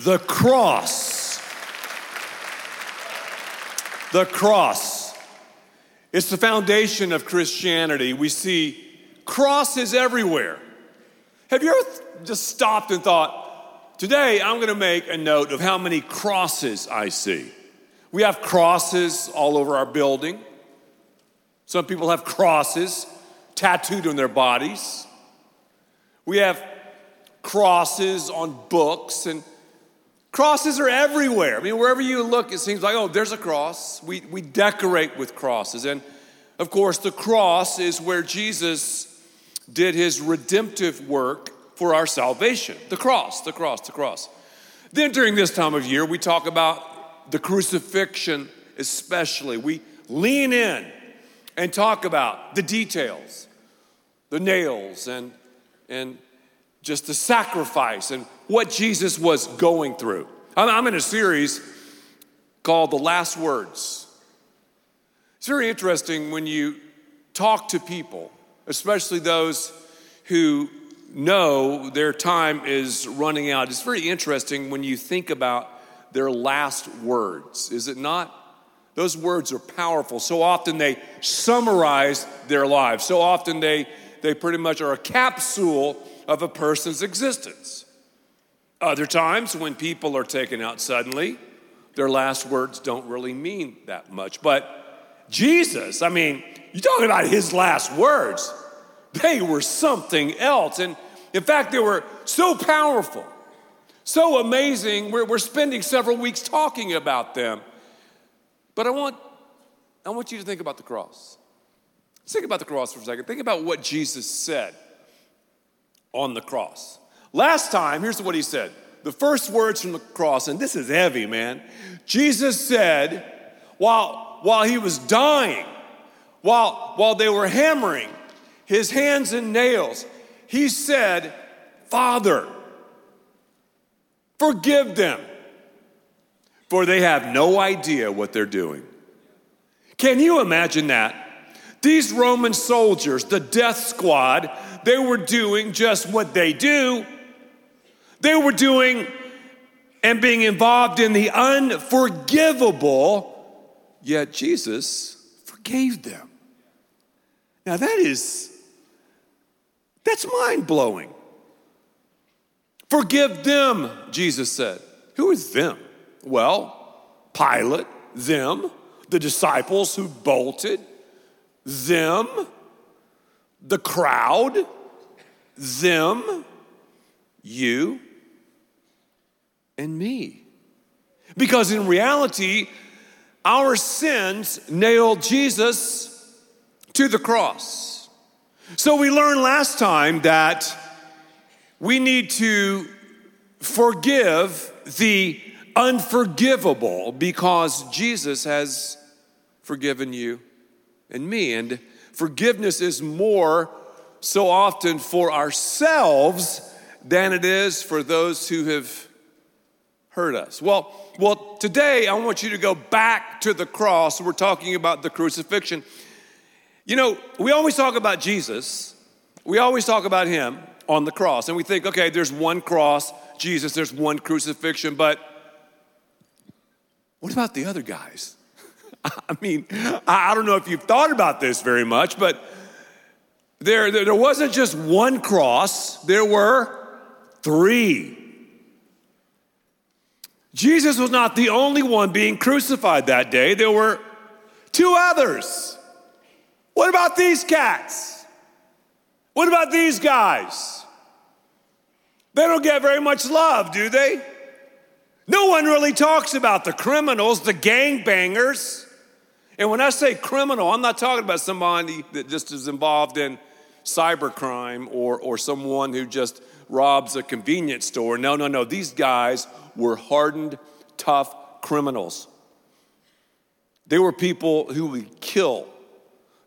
The cross. The cross. It's the foundation of Christianity. We see crosses everywhere. Have you ever just stopped and thought, today I'm going to make a note of how many crosses I see? We have crosses all over our building. Some people have crosses tattooed on their bodies. We have crosses on books, and crosses are everywhere. I mean, wherever you look, it seems like, oh, there's a cross. We, we decorate with crosses. And of course, the cross is where Jesus did his redemptive work for our salvation. The cross, the cross, the cross. Then during this time of year, we talk about the crucifixion, especially. We lean in and talk about the details, the nails, and, and just the sacrifice and what Jesus was going through. I'm in a series called The Last Words. It's very interesting when you talk to people, especially those who know their time is running out. It's very interesting when you think about their last words, is it not? Those words are powerful. So often they summarize their lives. So often they, they pretty much are a capsule of a person's existence. Other times, when people are taken out suddenly, their last words don't really mean that much. But Jesus, I mean, you're talking about his last words, they were something else. And in fact, they were so powerful, so amazing. We're, we're spending several weeks talking about them. But I want, I want you to think about the cross. Think about the cross for a second. Think about what Jesus said on the cross. Last time, here's what he said. The first words from the cross, and this is heavy, man. Jesus said, while, while he was dying, while, while they were hammering his hands and nails, he said, Father, forgive them, for they have no idea what they're doing. Can you imagine that? These Roman soldiers, the death squad, they were doing just what they do. They were doing and being involved in the unforgivable, yet Jesus forgave them. Now that is, that's mind blowing. Forgive them, Jesus said. Who is them? Well, Pilate, them, the disciples who bolted, them, the crowd, them, you, and me. Because in reality, our sins nailed Jesus to the cross. So we learned last time that we need to forgive the unforgivable because Jesus has forgiven you and me. And forgiveness is more so often for ourselves than it is for those who have hurt us. Well, well, today I want you to go back to the cross. We're talking about the crucifixion. You know, we always talk about Jesus. We always talk about him on the cross. And we think, okay, there's one cross, Jesus, there's one crucifixion, but what about the other guys? I mean, I don't know if you've thought about this very much, but there, there wasn't just one cross, there were three. Jesus was not the only one being crucified that day, there were two others. What about these cats? What about these guys? They don't get very much love, do they? No one really talks about the criminals, the gangbangers. And when I say criminal, I'm not talking about somebody that just is involved in cybercrime or, or someone who just robs a convenience store. No, no, no. These guys were hardened, tough criminals. They were people who would kill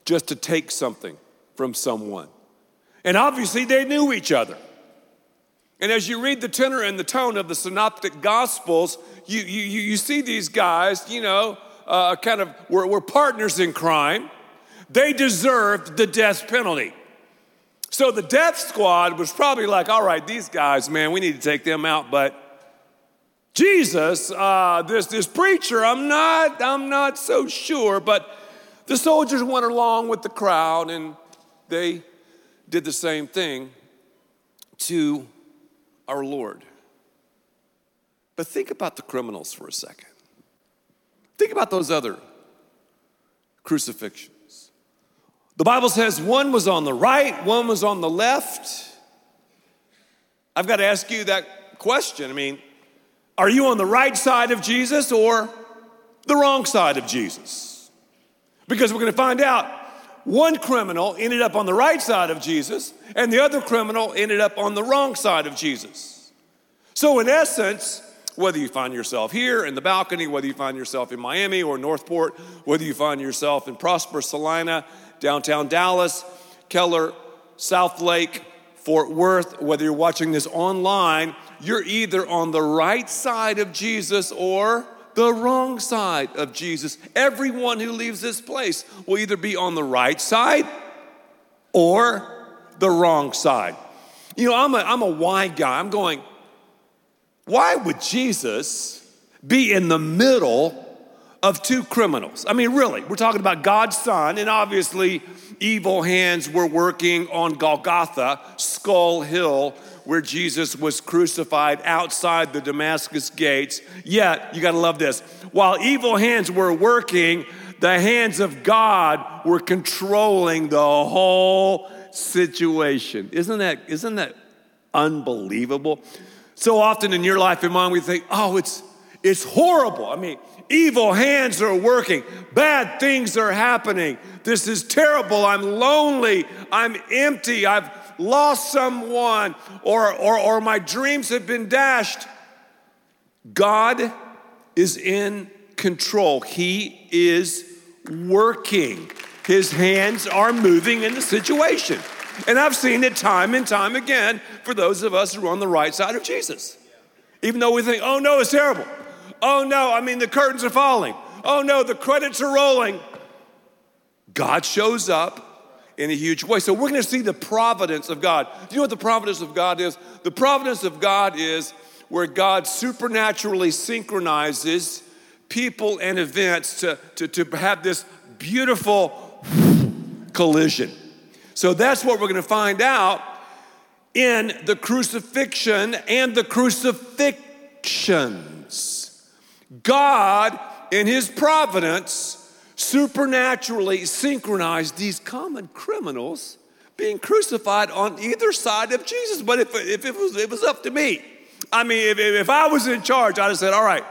just to take something from someone. And obviously, they knew each other. And as you read the tenor and the tone of the synoptic gospels, you, you, you see these guys, you know, uh, kind of were, were partners in crime. They deserved the death penalty. So the death squad was probably like, all right, these guys, man, we need to take them out, but Jesus, uh, this, this preacher, I'm not, I'm not so sure. But the soldiers went along with the crowd and they did the same thing to our Lord. But think about the criminals for a second. Think about those other crucifixions. The Bible says one was on the right, one was on the left. I've got to ask you that question. I mean, are you on the right side of Jesus or the wrong side of Jesus? Because we're going to find out one criminal ended up on the right side of Jesus, and the other criminal ended up on the wrong side of Jesus. So, in essence, whether you find yourself here in the balcony, whether you find yourself in Miami or Northport, whether you find yourself in prosperous Salina, downtown Dallas, Keller, Southlake, Fort Worth, whether you're watching this online, you're either on the right side of Jesus or the wrong side of Jesus. Everyone who leaves this place will either be on the right side or the wrong side. You know, I'm a, I'm a why guy. I'm going, why would Jesus be in the middle of two criminals? I mean, really, we're talking about God's Son, and obviously, evil hands were working on Golgotha, Skull Hill, where Jesus was crucified outside the Damascus gates. Yet, you gotta love this, while evil hands were working, the hands of God were controlling the whole situation. Isn't that, isn't that unbelievable? So often in your life and mine, we think, oh, it's, it's horrible. I mean, evil hands are working, bad things are happening. This is terrible. I'm lonely. I'm empty. I've lost someone, or, or, or my dreams have been dashed. God is in control, He is working. His hands are moving in the situation. And I've seen it time and time again for those of us who are on the right side of Jesus. Even though we think, oh no, it's terrible. Oh no, I mean, the curtains are falling. Oh no, the credits are rolling. God shows up in a huge way. So we're going to see the providence of God. Do you know what the providence of God is? The providence of God is where God supernaturally synchronizes people and events to, to, to have this beautiful collision. So that's what we're going to find out in the crucifixion and the crucifixions. God, in His providence, supernaturally synchronized these common criminals being crucified on either side of Jesus. But if, if it, was, it was up to me, I mean, if, if I was in charge, I'd have said, all right,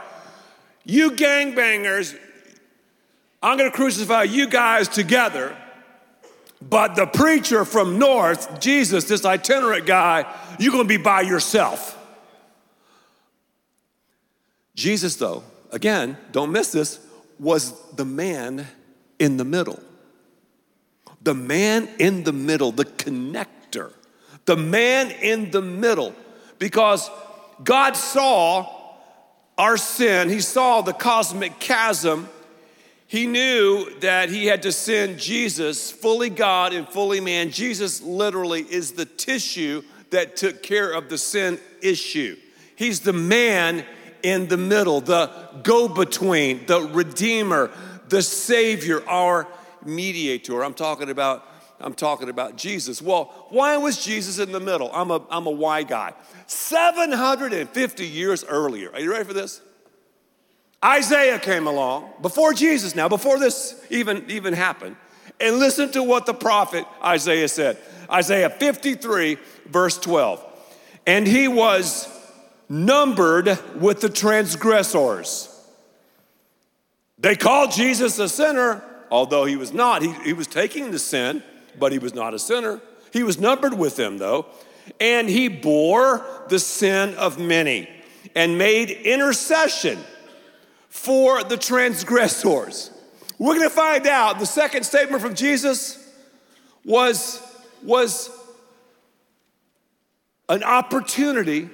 you gangbangers, I'm gonna crucify you guys together. But the preacher from North, Jesus, this itinerant guy, you're gonna be by yourself. Jesus, though, again, don't miss this, was the man in the middle. The man in the middle, the connector, the man in the middle, because God saw our sin, He saw the cosmic chasm. He knew that he had to send Jesus, fully God and fully man. Jesus literally is the tissue that took care of the sin issue. He's the man in the middle, the go between, the redeemer, the savior, our mediator. I'm talking about I'm talking about Jesus. Well, why was Jesus in the middle? I'm a, I'm a why guy. 750 years earlier, are you ready for this? Isaiah came along before Jesus now, before this even, even happened. And listen to what the prophet Isaiah said Isaiah 53, verse 12. And he was numbered with the transgressors. They called Jesus a sinner, although he was not. He, he was taking the sin, but he was not a sinner. He was numbered with them, though. And he bore the sin of many and made intercession for the transgressors. We're going to find out the second statement from Jesus was, was an opportunity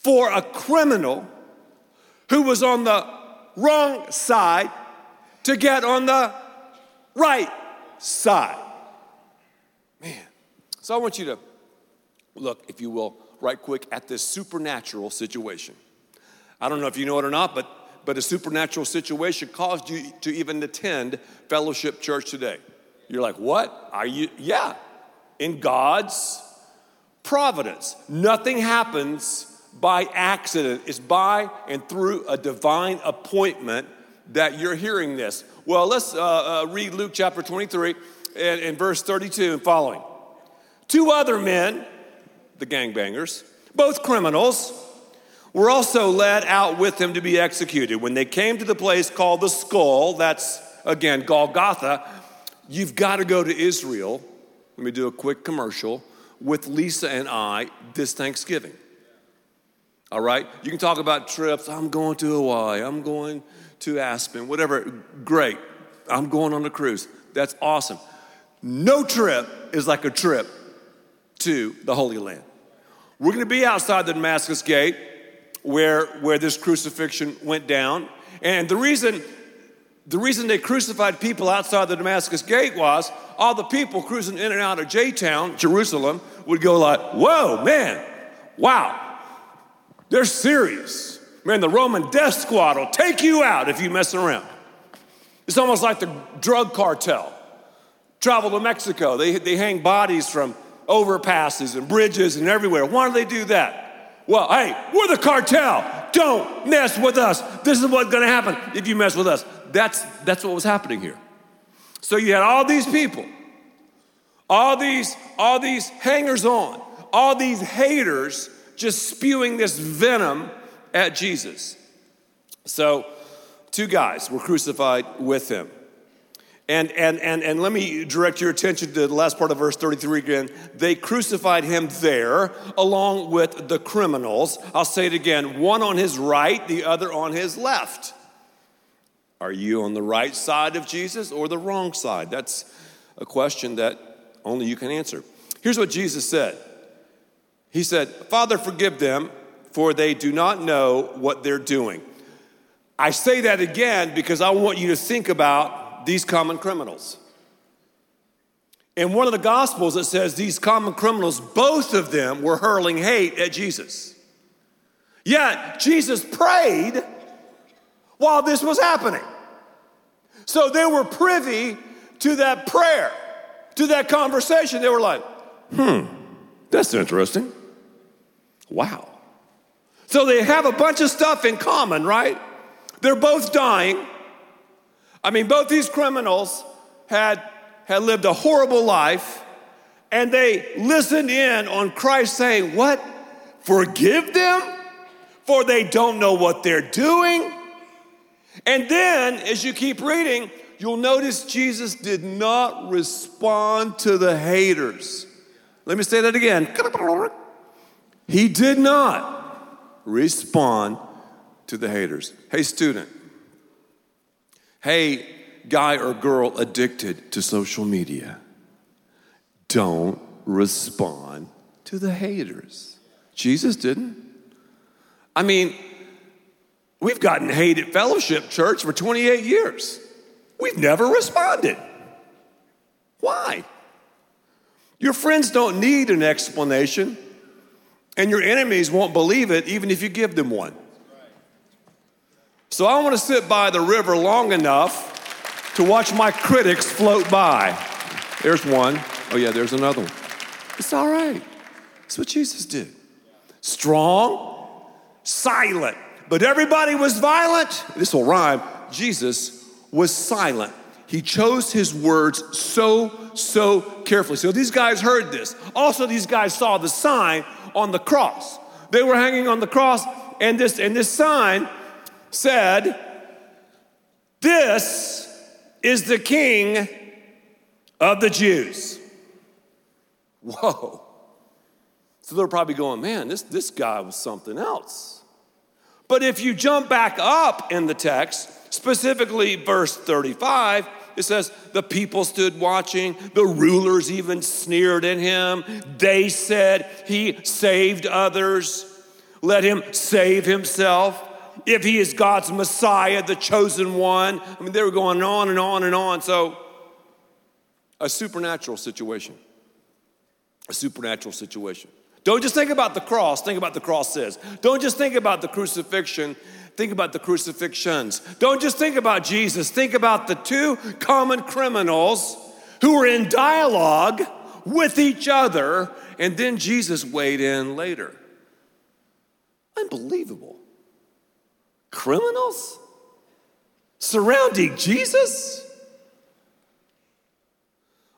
for a criminal who was on the wrong side to get on the right side. Man. So I want you to look, if you will, right quick at this supernatural situation. I don't know if you know it or not, but, but a supernatural situation caused you to even attend Fellowship Church today. You're like, what? Are you? Yeah. In God's providence. Nothing happens by accident, it's by and through a divine appointment that you're hearing this. Well, let's uh, uh, read Luke chapter 23 and, and verse 32 and following. Two other men, the gangbangers, both criminals, were also led out with him to be executed. When they came to the place called the skull, that's again Golgotha, you've got to go to Israel. Let me do a quick commercial with Lisa and I this Thanksgiving. All right? You can talk about trips. I'm going to Hawaii. I'm going to Aspen, whatever. Great. I'm going on a cruise. That's awesome. No trip is like a trip to the Holy Land. We're going to be outside the Damascus Gate where, where this crucifixion went down. And the reason, the reason they crucified people outside the Damascus Gate was all the people cruising in and out of J Town, Jerusalem, would go like, whoa, man, wow, they're serious. Man, the Roman death squad will take you out if you mess around. It's almost like the drug cartel. Travel to Mexico, they, they hang bodies from overpasses and bridges and everywhere. Why do they do that? Well, hey, we're the cartel. Don't mess with us. This is what's gonna happen if you mess with us. That's, that's what was happening here. So you had all these people, all these, all these hangers on, all these haters just spewing this venom at Jesus. So, two guys were crucified with him. And, and, and, and let me direct your attention to the last part of verse 33 again. They crucified him there along with the criminals. I'll say it again one on his right, the other on his left. Are you on the right side of Jesus or the wrong side? That's a question that only you can answer. Here's what Jesus said He said, Father, forgive them, for they do not know what they're doing. I say that again because I want you to think about these common criminals. In one of the Gospels, it says these common criminals, both of them were hurling hate at Jesus. Yet, Jesus prayed while this was happening. So they were privy to that prayer, to that conversation. They were like, hmm, that's interesting. Wow. So they have a bunch of stuff in common, right? They're both dying. I mean, both these criminals had, had lived a horrible life, and they listened in on Christ saying, What? Forgive them? For they don't know what they're doing. And then, as you keep reading, you'll notice Jesus did not respond to the haters. Let me say that again. He did not respond to the haters. Hey, student. Hey, guy or girl addicted to social media. Don't respond to the haters. Jesus didn't. I mean, we've gotten hated Fellowship Church for 28 years. We've never responded. Why? Your friends don't need an explanation. And your enemies won't believe it even if you give them one. So I want to sit by the river long enough to watch my critics float by. There's one. Oh, yeah, there's another one. It's all right. That's what Jesus did. Strong, silent. But everybody was violent. This will rhyme. Jesus was silent. He chose his words so, so carefully. So these guys heard this. Also, these guys saw the sign on the cross. They were hanging on the cross, and this, and this sign said, This is the King of the Jews. Whoa. So they're probably going, man, this, this guy was something else. But if you jump back up in the text, specifically verse 35, it says, the people stood watching, the rulers even sneered at him. They said, He saved others. Let him save himself. If he is God's Messiah, the chosen one. I mean, they were going on and on and on. So, a supernatural situation. A supernatural situation. Don't just think about the cross, think about the cross says. Don't just think about the crucifixion, think about the crucifixions. Don't just think about Jesus, think about the two common criminals who were in dialogue with each other, and then Jesus weighed in later. Unbelievable. Criminals surrounding Jesus?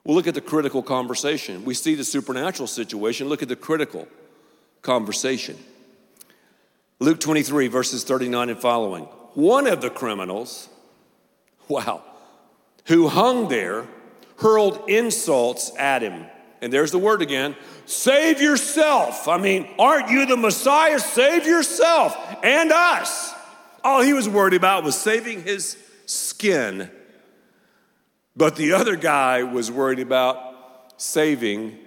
Well, look at the critical conversation. We see the supernatural situation. Look at the critical conversation. Luke 23, verses 39 and following. One of the criminals, wow, who hung there, hurled insults at him. And there's the word again save yourself. I mean, aren't you the Messiah? Save yourself and us. All he was worried about was saving his skin but the other guy was worried about saving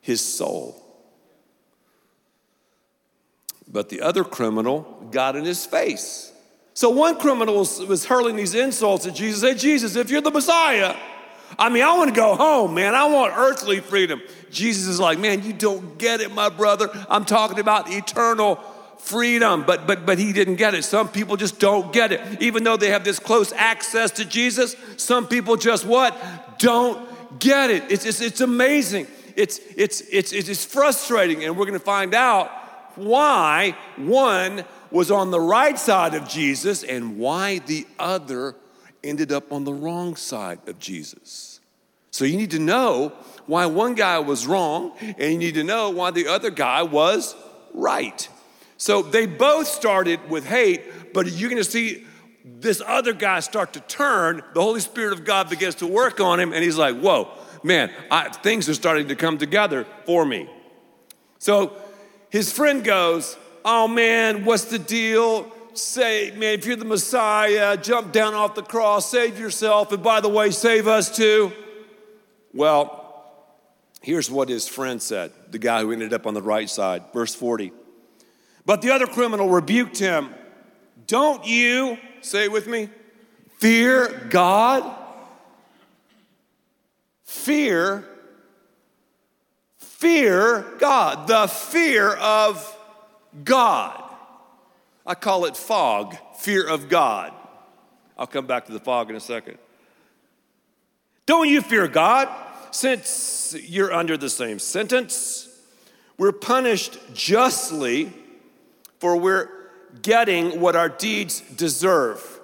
his soul. But the other criminal got in his face. So one criminal was, hurling these insults at Jesus. Hey, Jesus, if you're the Messiah, I mean, I want to go home, man. I want earthly freedom. Jesus is like, man, you don't get it, my brother. I'm talking about eternal freedom, but but but he didn't get it. Some people just don't get it. Even though they have this close access to Jesus, some people just what? Don't get it. It's it's, it's amazing. It's it's it's it's frustrating and we're to find out why one was on the right side of Jesus and why the other ended up on the wrong side of Jesus. So you need to know why one guy was wrong and you need to know why the other guy was right. So they both started with hate, but you're gonna see this other guy start to turn. The Holy Spirit of God begins to work on him, and he's like, Whoa, man, I, things are starting to come together for me. So his friend goes, Oh man, what's the deal? Say, man, if you're the Messiah, jump down off the cross, save yourself, and by the way, save us too. Well, here's what his friend said, the guy who ended up on the right side, verse 40. But the other criminal rebuked him. Don't you, say it with me, fear God? Fear, fear God, the fear of God. I call it fog, fear of God. I'll come back to the fog in a second. Don't you fear God? Since you're under the same sentence, we're punished justly for we're getting what our deeds deserve.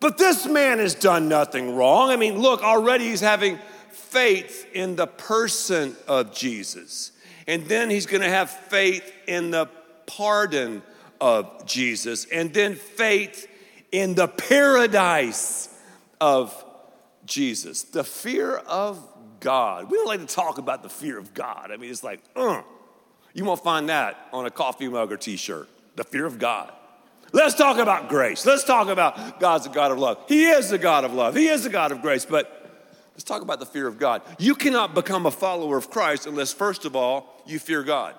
But this man has done nothing wrong. I mean, look, already he's having faith in the person of Jesus. And then he's going to have faith in the pardon of Jesus. And then faith in the paradise of Jesus. The fear of God. We don't like to talk about the fear of God. I mean, it's like, uh, you won't find that on a coffee mug or t shirt the fear of God. Let's talk about grace. Let's talk about God's a God of love. He is the God of love, He is the God of grace. But let's talk about the fear of God. You cannot become a follower of Christ unless, first of all, you fear God.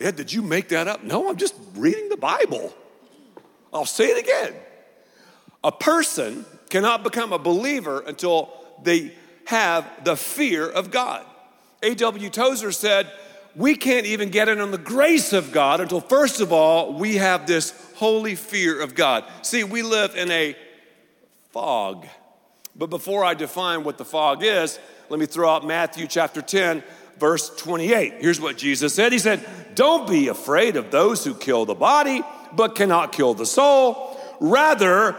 Ed, did you make that up? No, I'm just reading the Bible. I'll say it again. A person cannot become a believer until they have the fear of God. A.W. Tozer said, we can't even get in on the grace of God until, first of all, we have this holy fear of God. See, we live in a fog. But before I define what the fog is, let me throw out Matthew chapter 10, verse 28. Here's what Jesus said He said, Don't be afraid of those who kill the body, but cannot kill the soul. Rather,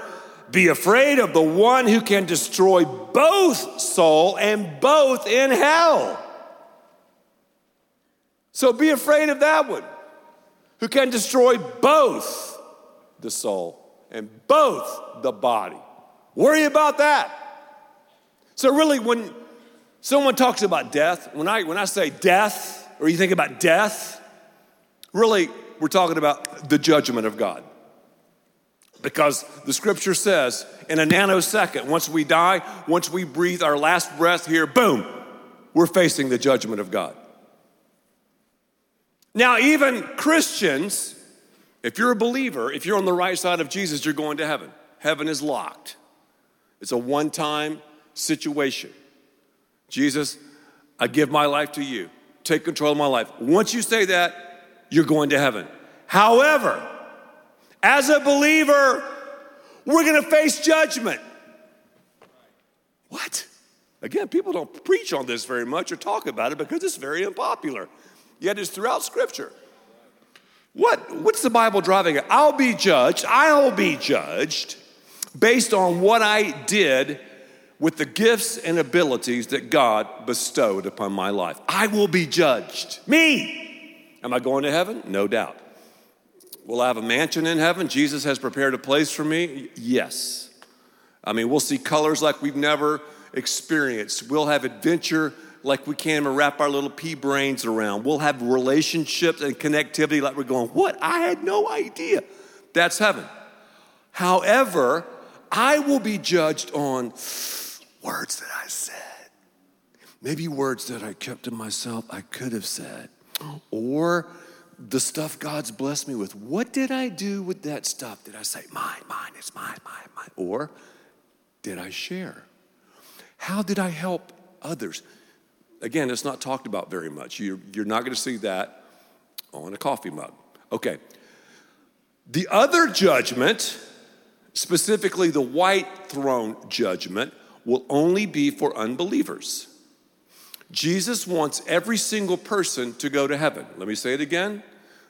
be afraid of the one who can destroy both soul and both in hell. So be afraid of that one who can destroy both the soul and both the body. Worry about that. So, really, when someone talks about death, when I, when I say death, or you think about death, really, we're talking about the judgment of God. Because the scripture says in a nanosecond, once we die, once we breathe our last breath here, boom, we're facing the judgment of God. Now, even Christians, if you're a believer, if you're on the right side of Jesus, you're going to heaven. Heaven is locked, it's a one time situation. Jesus, I give my life to you. take control of my life. Once you say that, you're going to heaven. However, as a believer, we're going to face judgment. What? Again, people don't preach on this very much or talk about it because it's very unpopular. Yet it's throughout Scripture. What, what's the Bible driving at? I'll be judged, I'll be judged based on what I did with the gifts and abilities that God bestowed upon my life. I will be judged. Me! Am I going to heaven? No doubt. Will I have a mansion in heaven? Jesus has prepared a place for me? Yes. I mean, we'll see colors like we've never experienced. We'll have adventure like we can't even wrap our little pea brains around. We'll have relationships and connectivity like we're going, What? I had no idea. That's heaven. However, I will be judged on words that I said. Maybe words that I kept to myself I could have said. Or the stuff God's blessed me with. What did I do with that stuff? Did I say, mine, mine, it's mine, mine, mine? Or did I share? How did I help others? Again, it's not talked about very much. You're, you're not going to see that on a coffee mug. Okay. The other judgment, specifically the white throne judgment, will only be for unbelievers. Jesus wants every single person to go to heaven. Let me say it again.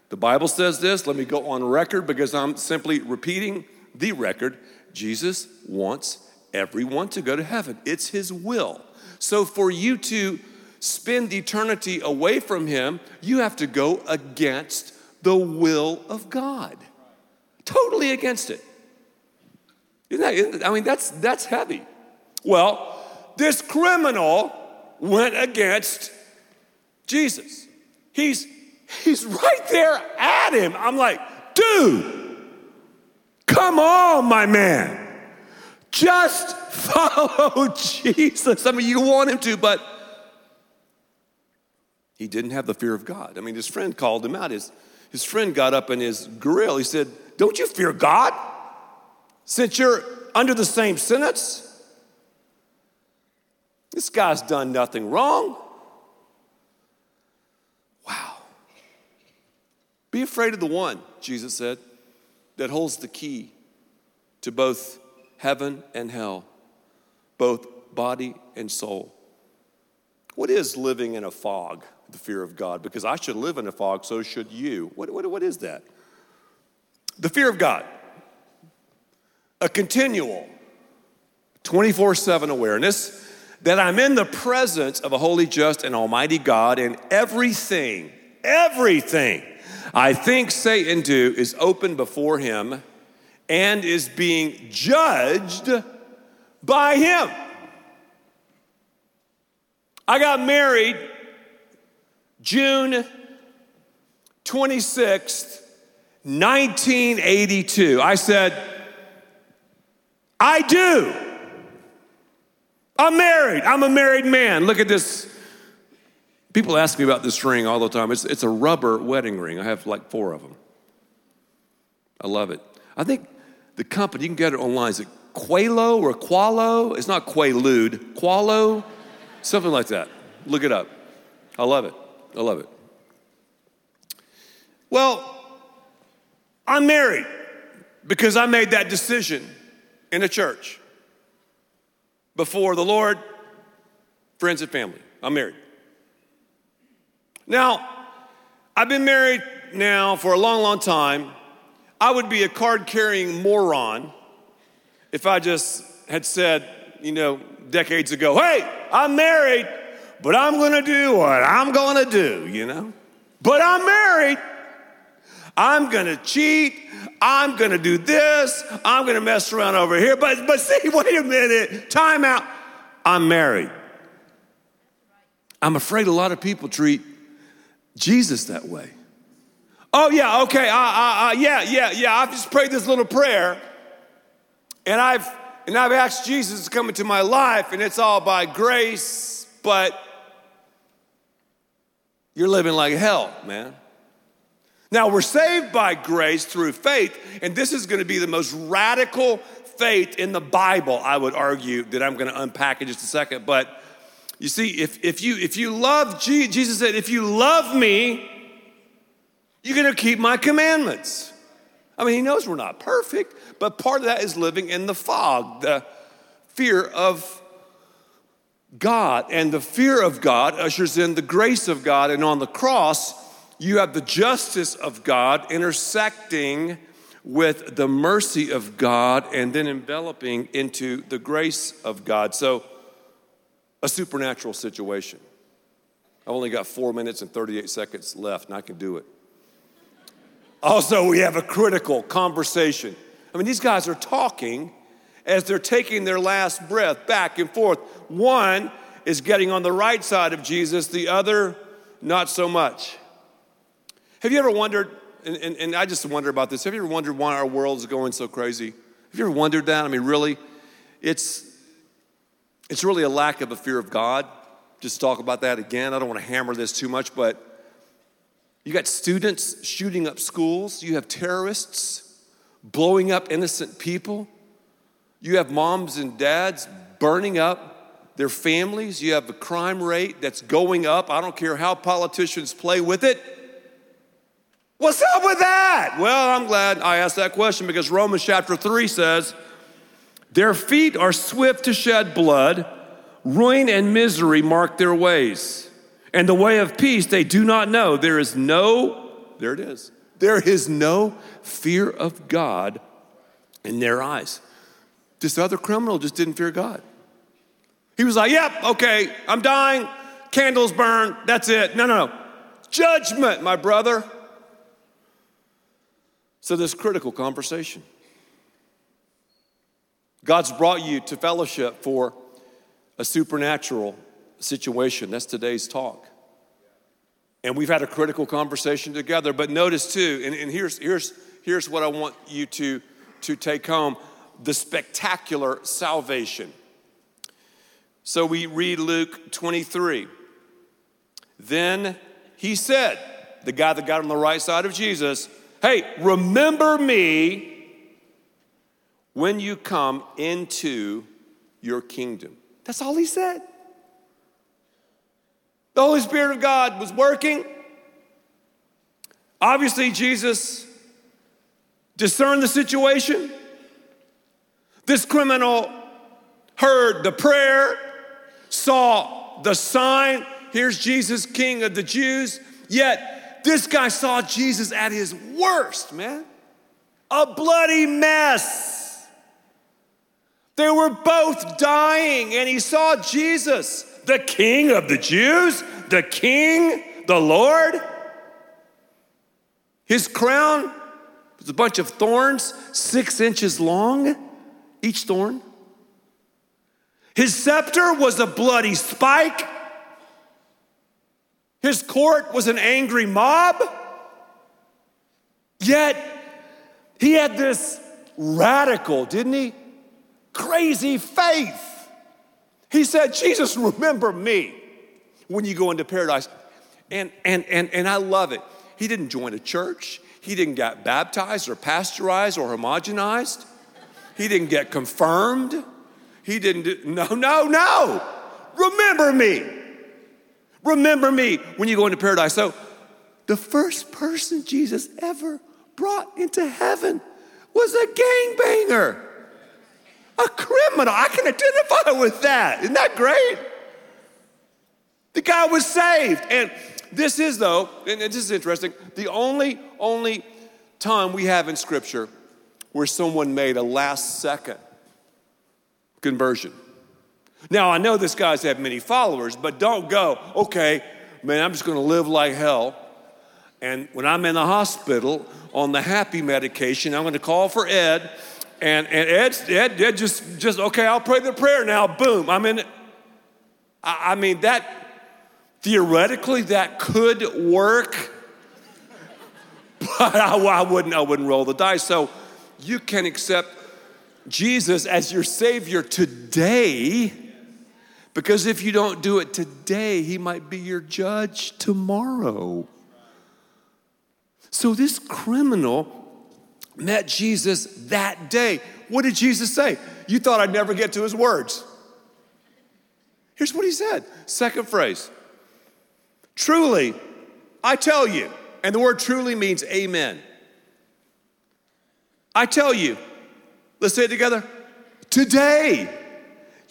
The Bible says this. Let me go on record because I'm simply repeating the record. Jesus wants everyone to go to heaven, it's His will. So for you to spend eternity away from Him, you have to go against the will of God. Totally against it. That, I mean, that's, that's heavy. Well, this criminal went against Jesus. He's He's right there at him. I'm like, dude, come on, my man. Just follow Jesus. I mean, you want him to, but he didn't have the fear of God. I mean, his friend called him out. His, his friend got up in his grill. He said, Don't you fear God since you're under the same sentence? This guy's done nothing wrong. Wow. Be afraid of the one, Jesus said, that holds the key to both heaven and hell, both body and soul. What is living in a fog, the fear of God? Because I should live in a fog, so should you. What, what, what is that? The fear of God, a continual 24 7 awareness that I'm in the presence of a holy, just, and almighty God, and everything, everything I think Satan do is open before him and is being judged by him. I got married June 26th, 1982. I said, I do. I'm married. I'm a married man. Look at this People ask me about this ring all the time. It's, it's a rubber wedding ring. I have like four of them. I love it. I think the company, you can get it online. Is it Qualo or Qualo? It's not Quaalude. Qualo? Something like that. Look it up. I love it. I love it. Well, I'm married because I made that decision in a church before the Lord, friends, and family. I'm married. Now, I've been married now for a long, long time. I would be a card carrying moron if I just had said, you know, decades ago, hey, I'm married, but I'm gonna do what I'm gonna do, you know? But I'm married. I'm gonna cheat. I'm gonna do this. I'm gonna mess around over here. But but see, wait a minute. Time out. I'm married. I'm afraid a lot of people treat Jesus that way. Oh, yeah, okay, uh, uh, yeah, yeah, yeah. I've just prayed this little prayer, and I've and I've asked Jesus to come into my life, and it's all by grace, but you're living like hell, man. Now, we're saved by grace through faith, and this is going to be the most radical faith in the Bible, I would argue, that I'm going to unpack in just a second. But You see, if, if, you, if you love Jesus, Jesus said, if you love me, you're gonna keep my commandments. I mean, he knows we're not perfect, but part of that is living in the fog, the fear of God. And the fear of God ushers in the grace of God. And on the cross, you have the justice of God intersecting with the mercy of God and then enveloping into the grace of God. So, a supernatural situation. I've only got four minutes and 38 seconds left, and I can do it. Also, we have a critical conversation. I mean, these guys are talking as they're taking their last breath back and forth. One is getting on the right side of Jesus, the other, not so much. Have you ever wondered, and, and, and I just wonder about this, have you ever wondered why our world is going so crazy? Have you ever wondered that? I mean, really, it's, it's really a lack of a fear of God. Just talk about that again, I don't want to hammer this too much, but you got students shooting up schools, you have terrorists blowing up innocent people, you have moms and dads burning up their families, you have a crime rate that's going up. I don't care how politicians play with it. What's up with that? Well, I'm glad I asked that question because Romans chapter 3 says, Their feet are swift to shed blood, ruin and misery mark their ways and the way of peace they do not know. There is no, there it is, there is no fear of God in their eyes. This other criminal just didn't fear God. He was like, yep, okay, I'm dying, candles burn, that's it. No, no, no. Judgment, my brother. So, this critical conversation. God's brought you to fellowship for a supernatural situation. That's today's talk. And we've had a critical conversation together. But notice too, and, and here's, here's, here's what I want you to, to take home the spectacular salvation. So we read Luke 23. Then he said, the guy that got on the right side of Jesus, hey, remember me when you come into your kingdom. That's all he said. The Holy Spirit of God was working. Obviously, Jesus discerned the situation. This criminal heard the prayer, saw the sign. Here's Jesus, King of the Jews. Yet, this guy saw Jesus at his worst, man. A bloody mess. They were both dying, and he saw Jesus the king of the Jews, the king, the Lord. His crown was a bunch of thorns, six inches long, each thorn. His scepter was a bloody spike. His court was an angry mob. Yet, he had this radical, didn't he? Crazy faith. He said, Jesus, remember me when you go into paradise. And, and, and, and I love it. He didn't join a church. He didn't get baptized or pasteurized or homogenized. He didn't get confirmed. He didn't do, no, no, no. Remember me. Remember me when you go into paradise. So, the first person Jesus ever brought into heaven was a gangbanger. A criminal. I can identify with that. Isn't that great? The guy was saved. And this is, though, and this is interesting, the only, only time we have in Scripture where someone made a last second conversion. Now, I know this guy's had many followers, but don't go, okay, man, I'm just gonna live like hell. And when I'm in the hospital on the happy medication, I'm gonna call for Ed and, and Ed, Ed, Ed just, just, okay, I'll pray the prayer now. Boom, I'm in. I, I mean, that, theoretically, that could work, but I, I, wouldn't, I wouldn't roll the dice. So you can accept Jesus as your Savior today, because if you don't do it today, He might be your judge tomorrow. So this criminal met Jesus that day. What did Jesus say? You thought I'd never get to his words. Here's what he said. Second phrase Truly, I tell you, and the word truly means amen. I tell you, let's say it together. Today,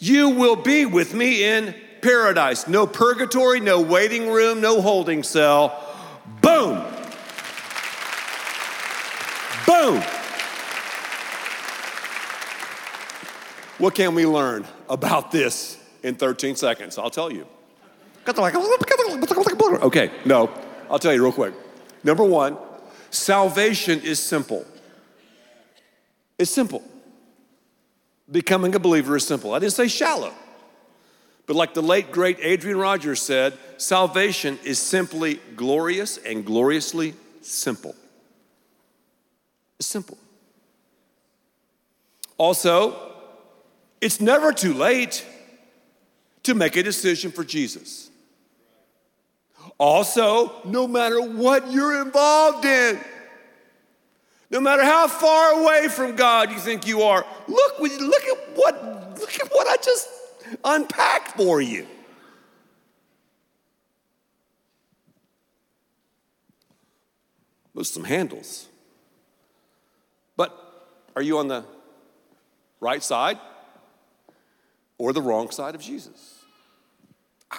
you will be with me in paradise. No purgatory, no waiting room, no holding cell. Boom. Boom. What can we learn about this in 13 seconds? I'll tell you. Okay, no, I'll tell you real quick. Number one, salvation is simple. It's simple. Becoming a believer is simple. I didn't say shallow. But like the late, great Adrian Rogers said, salvation is simply glorious and gloriously simple. It's simple. Also, it's never too late to make a decision for Jesus. Also, no matter what you're involved in, no matter how far away from God you think you are, look, look at what look at what I just unpacked for you. With some handles. But are you on the right side or the wrong side of Jesus?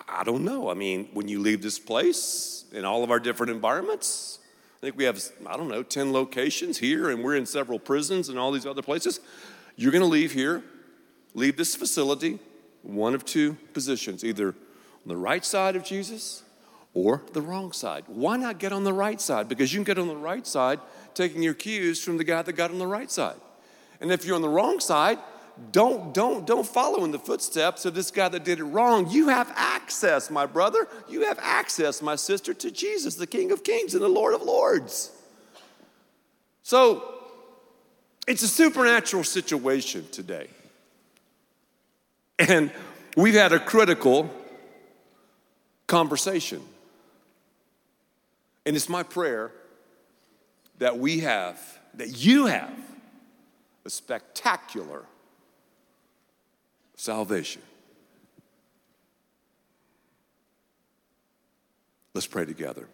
I don't know. I mean, when you leave this place in all of our different environments, I think we have, I don't know, 10 locations here, and we're in several prisons and all these other places. You're going to leave here, leave this facility, one of two positions either on the right side of Jesus or the wrong side. Why not get on the right side? Because you can get on the right side taking your cues from the guy that got on the right side. And if you're on the wrong side, don't, don't, don't follow in the footsteps of this guy that did it wrong. You have access, my brother. You have access, my sister, to Jesus, the King of Kings and the Lord of Lords. So it's a supernatural situation today. And we've had a critical conversation. And it's my prayer that we have, that you have, a spectacular salvation. Let's pray together.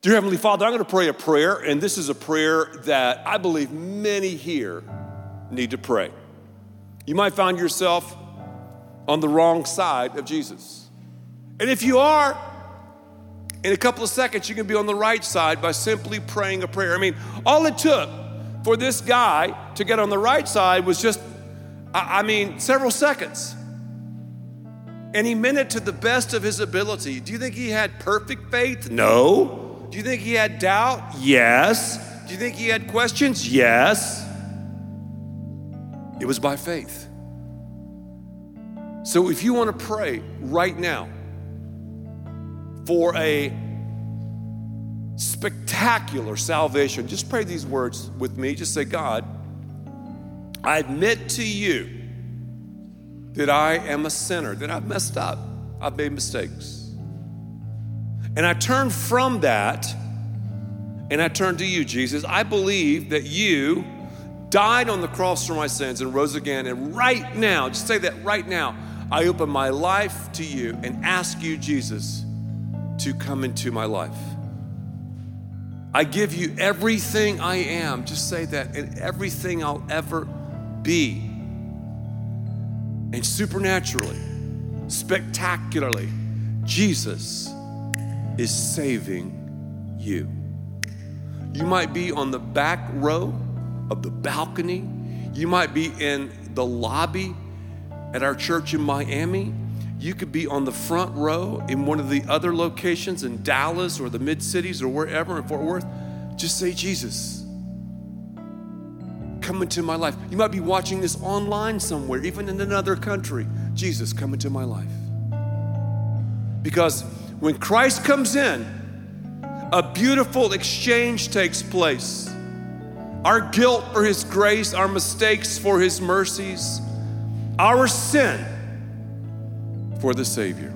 Dear Heavenly Father, I'm going to pray a prayer, and this is a prayer that I believe many here need to pray. You might find yourself on the wrong side of Jesus. And if you are, in a couple of seconds, you can be on the right side by simply praying a prayer. I mean, all it took for this guy to get on the right side was just I mean, several seconds. And he meant it to the best of his ability. Do you think he had perfect faith? No. Do you think he had doubt? Yes. Do you think he had questions? Yes. It was by faith. So if you want to pray right now for a spectacular salvation, just pray these words with me. Just say, God, I admit to you that I am a sinner, that I've messed up, I've made mistakes. And I turn from that and I turn to you, Jesus. I believe that you died on the cross for my sins and rose again. And right now, just say that right now, I open my life to you and ask you, Jesus, to come into my life. I give you everything I am. Just say that, and everything I'll ever be. And supernaturally, spectacularly, Jesus is saving you. You might be on the back row of the balcony, you might be in the lobby at our church in Miami. You could be on the front row in one of the other locations in Dallas or the mid cities or wherever in Fort Worth. Just say, Jesus, come into my life. You might be watching this online somewhere, even in another country. Jesus, come into my life. Because when Christ comes in, a beautiful exchange takes place. Our guilt for His grace, our mistakes for His mercies, our sin for the Savior.